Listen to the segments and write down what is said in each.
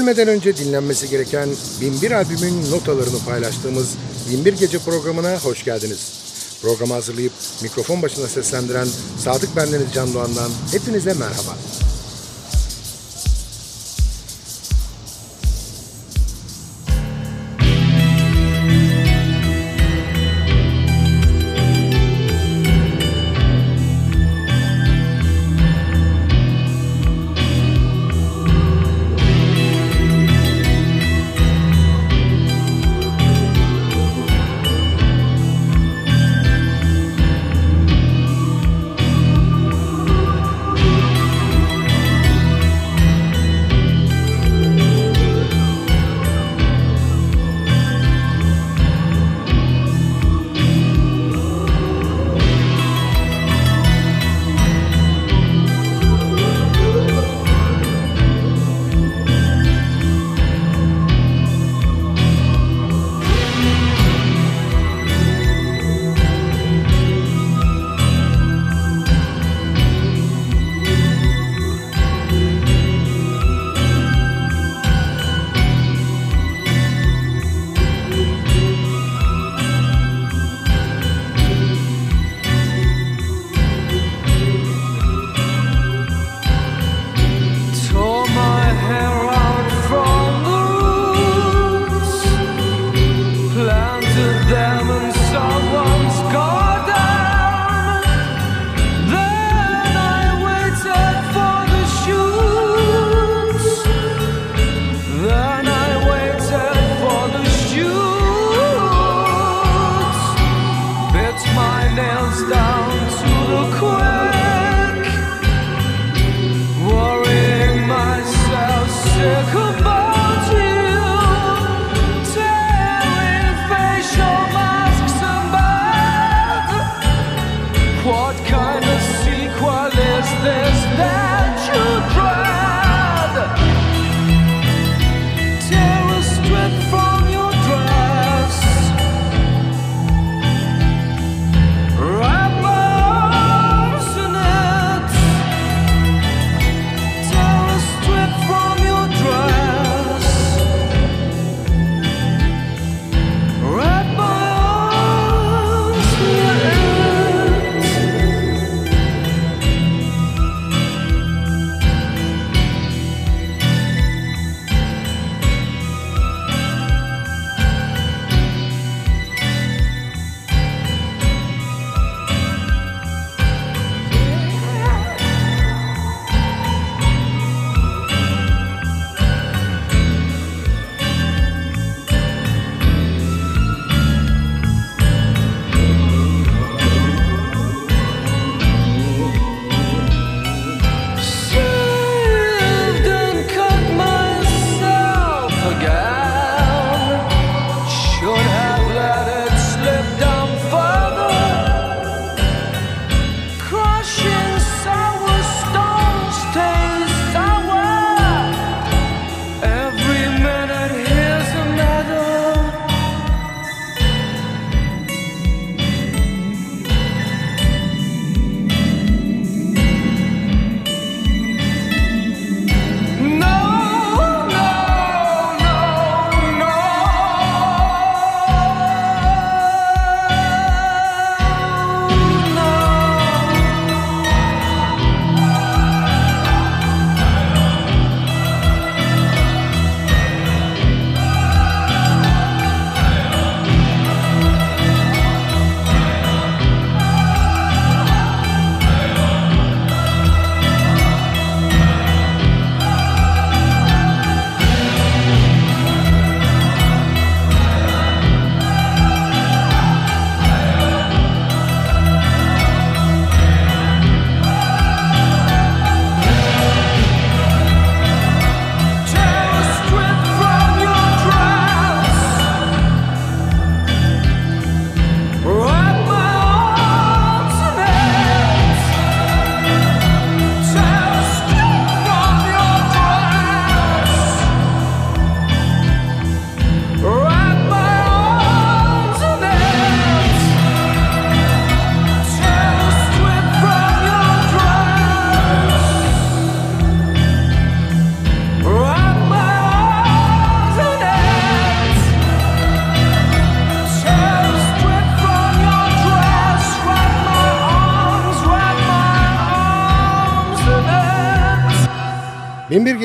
Ölmeden önce dinlenmesi gereken Binbir albümün notalarını paylaştığımız Binbir Gece programına hoş geldiniz. Programı hazırlayıp mikrofon başına seslendiren Sadık Bendeniz Can Doğan'dan hepinize merhaba.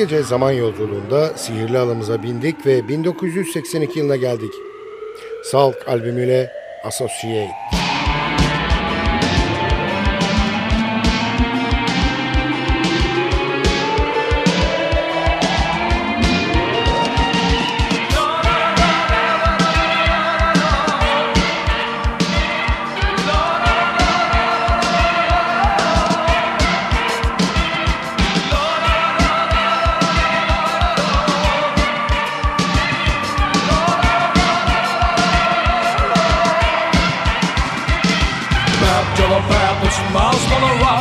Gece zaman yolculuğunda sihirli alımıza bindik ve 1982 yılına geldik. Salk albümüyle Associate.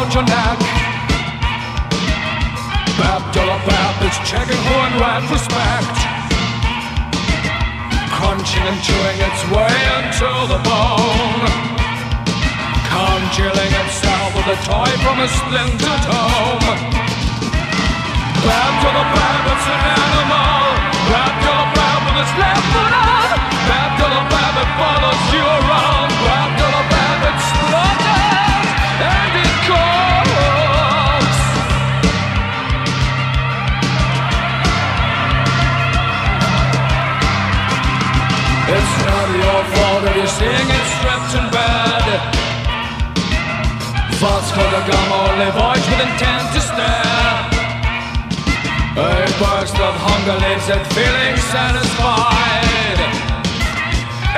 Around your neck. Bab Bab is checking who and right respect. Crunching and chewing its way into the bone. Congealing itself with a toy from a splintered home. Bab Bab, it's an animal. Bab Bab with its left foot on. Bab Bab, it follows you around. Bab Bab, your fault that you're seeing it stripped in bed. Vasco da Gama only voice with intent to stare. A burst of hunger leaves it feeling satisfied.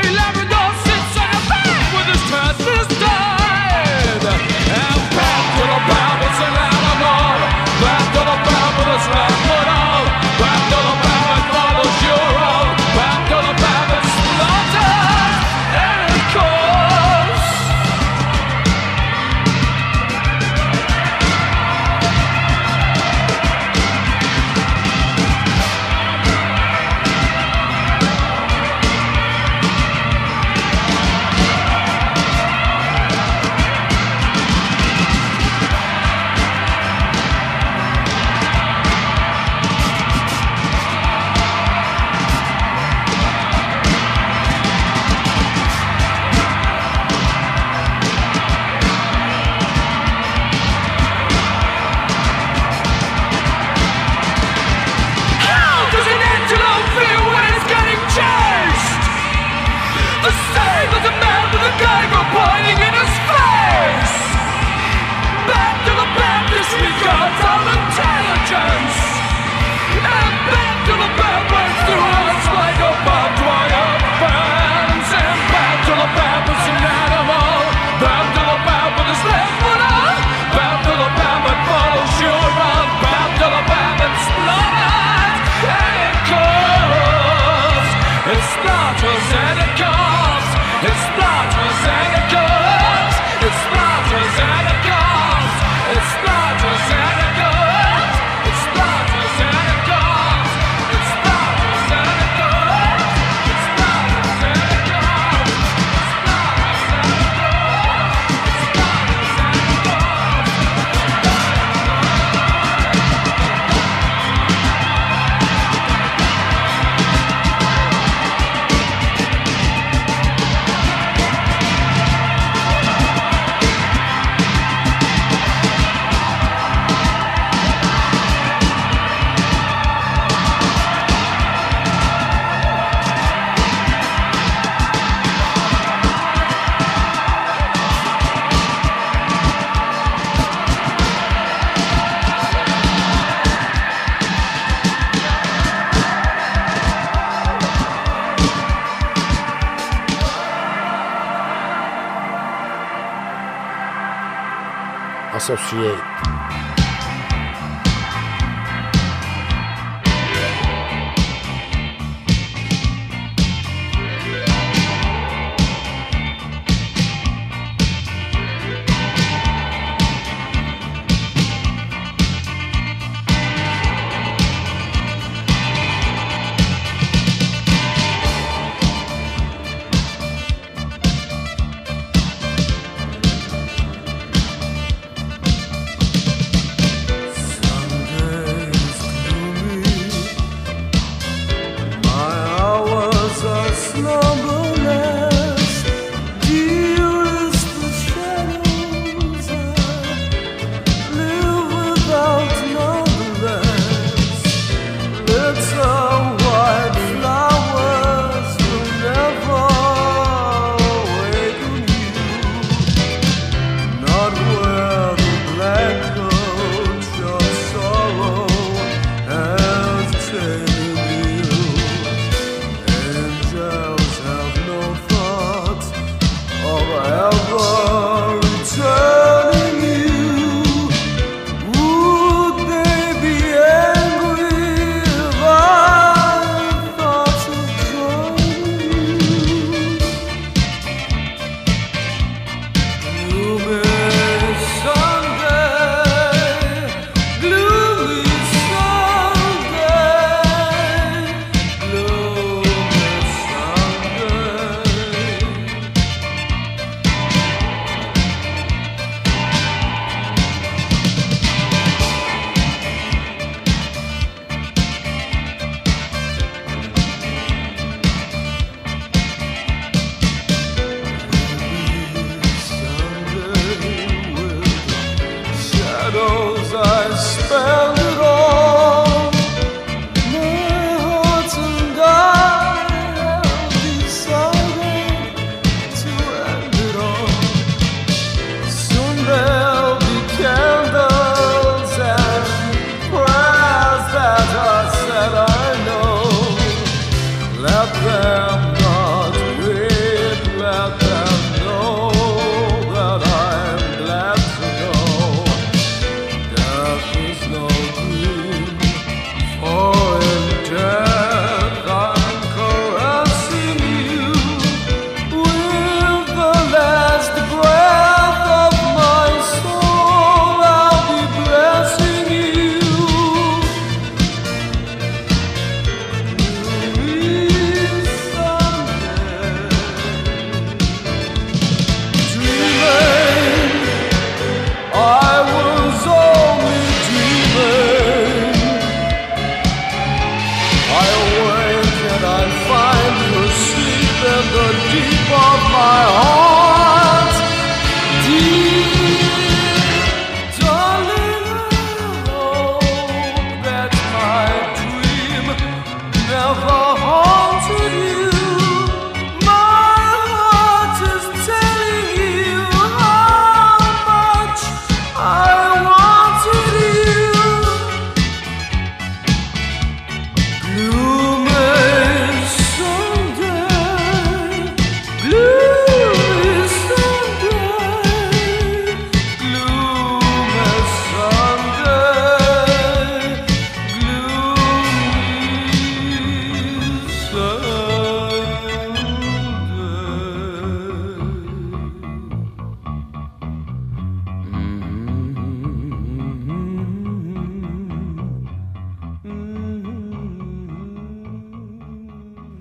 A Labrador sits on a bed with his turtles died. And back to the bab, it's an animal. Back to the with its left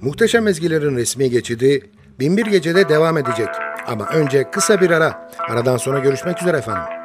Muhteşem Ezgilerin resmi geçidi Binbir Gece'de devam edecek. Ama önce kısa bir ara. Aradan sonra görüşmek üzere efendim.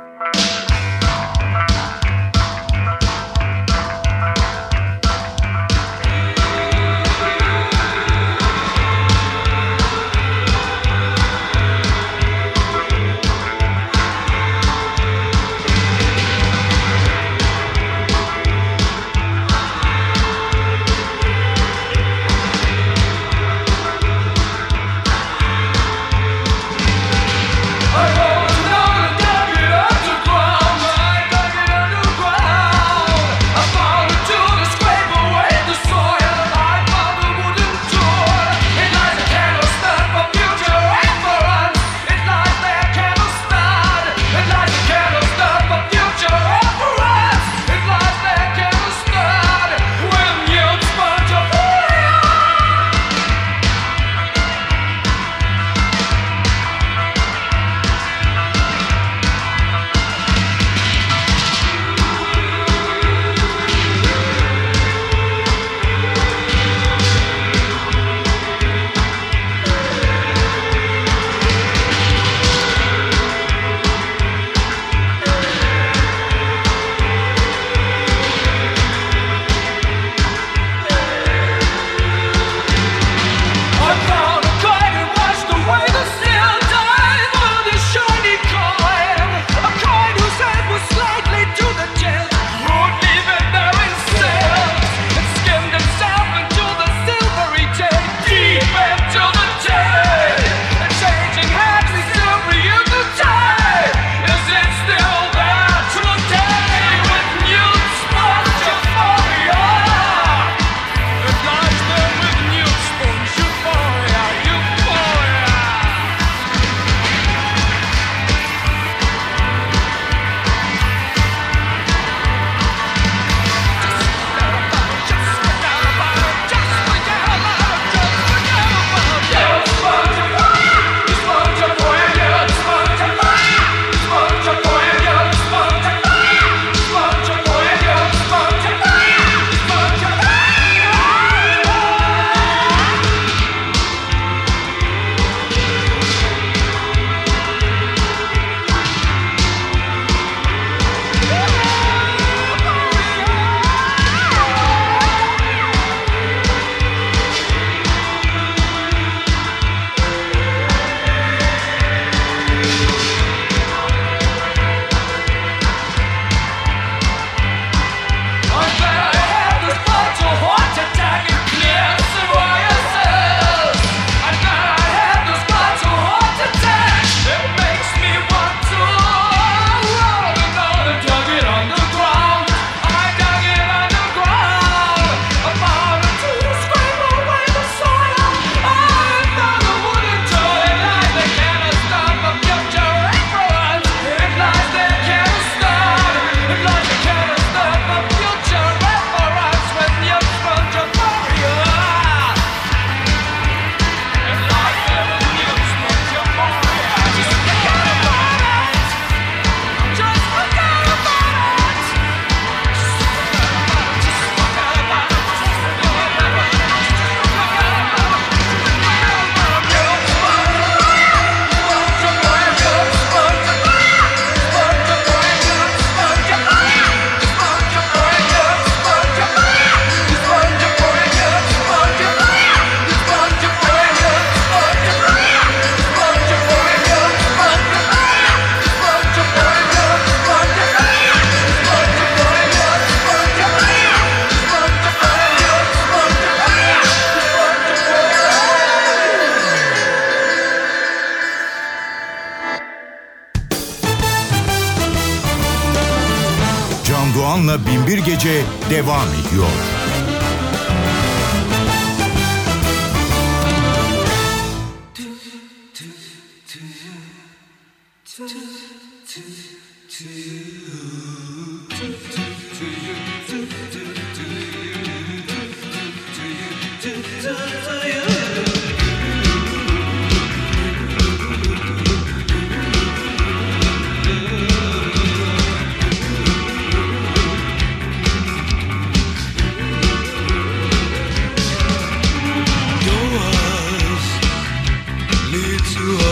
devam ediyor.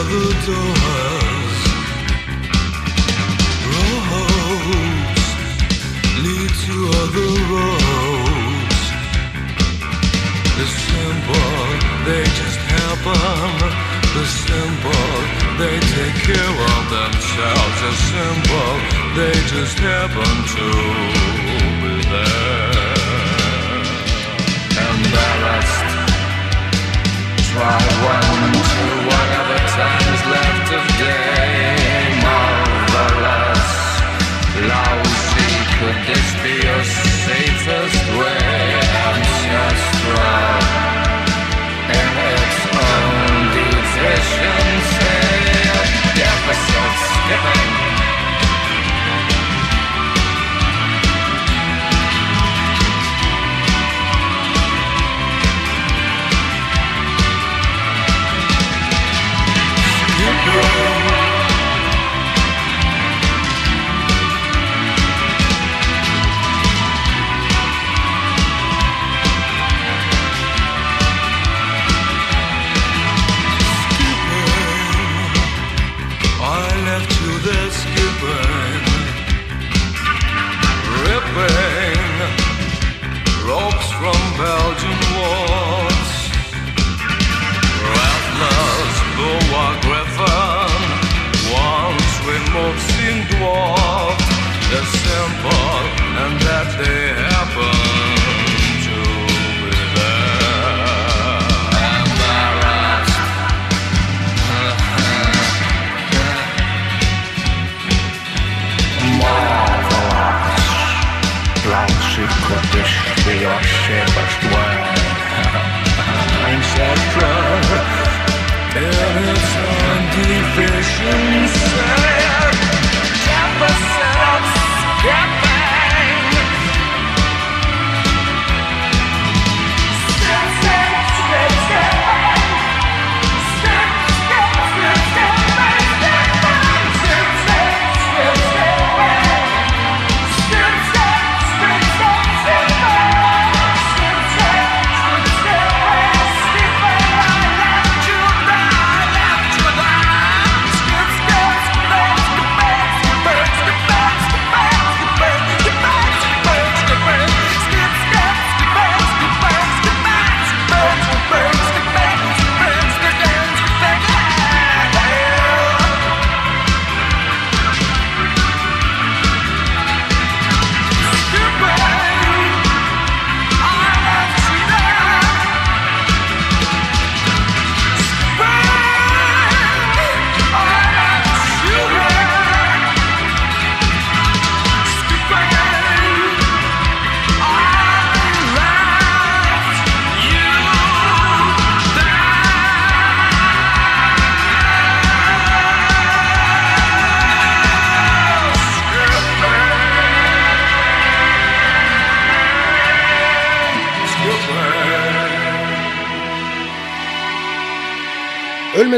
the doors Roads lead to other roads The simple, they just happen The simple, they take care of themselves The simple, they just happen to be there Embarrassed, this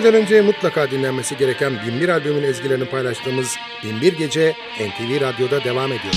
Gitmeden önce mutlaka dinlenmesi gereken 1001 albümün ezgilerini paylaştığımız 1001 Gece NTV Radyo'da devam ediyor.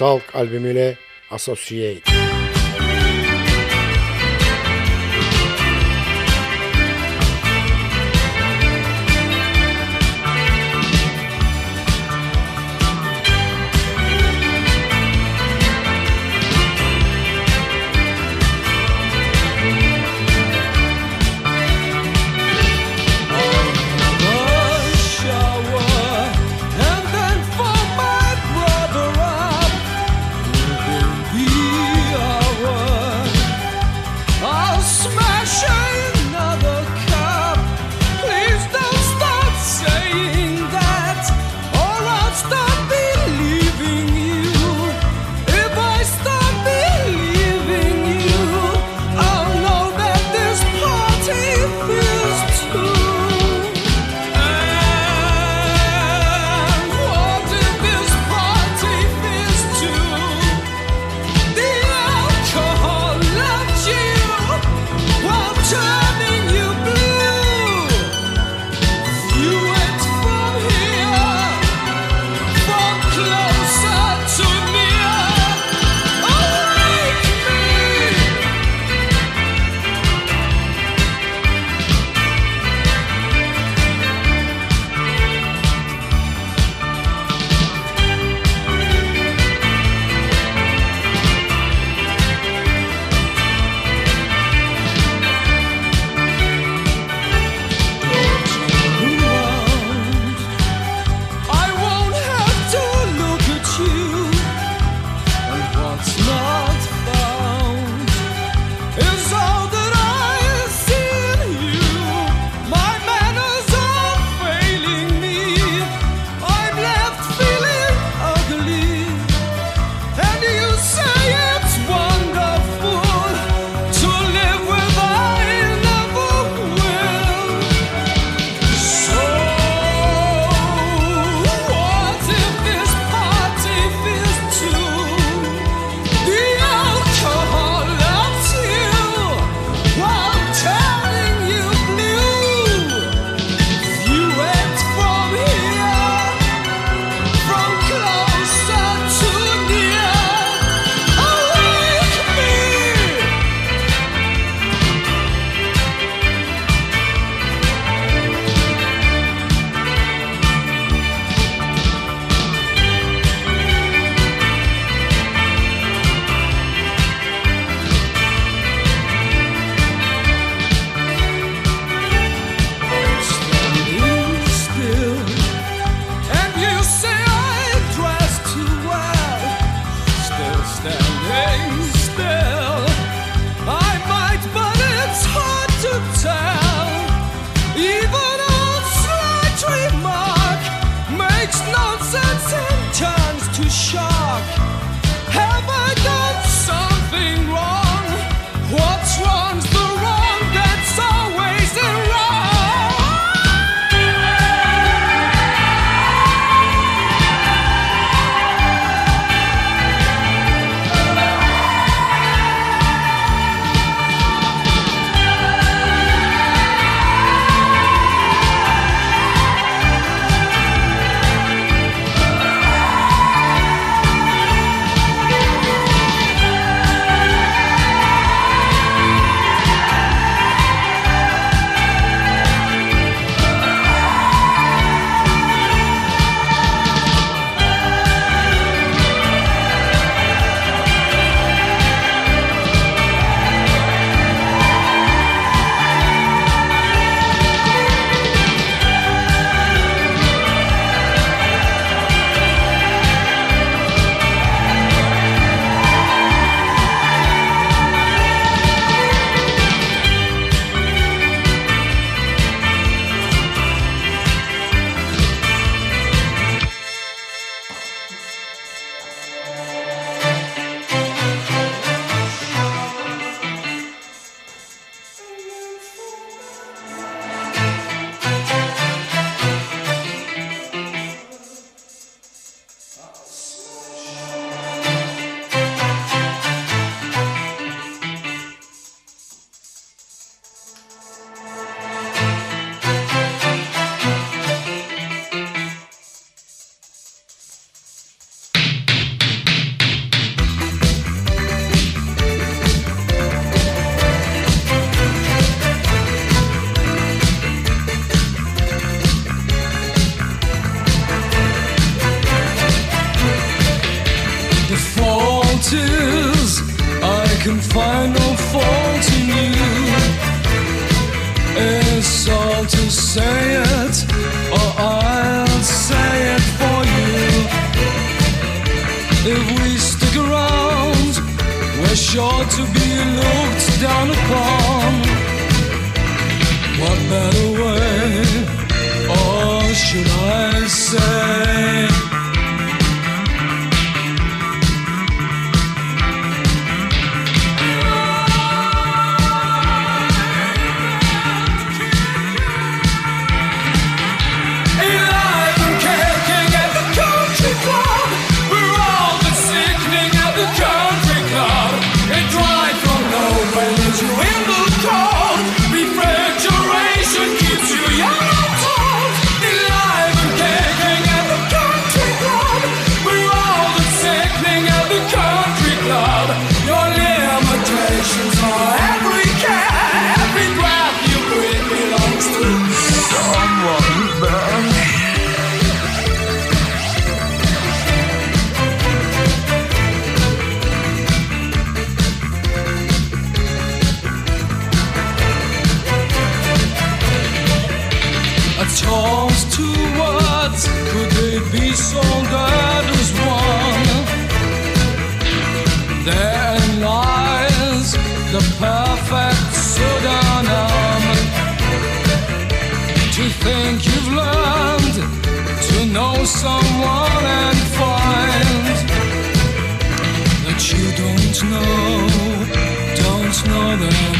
Salk albümüyle Associate. another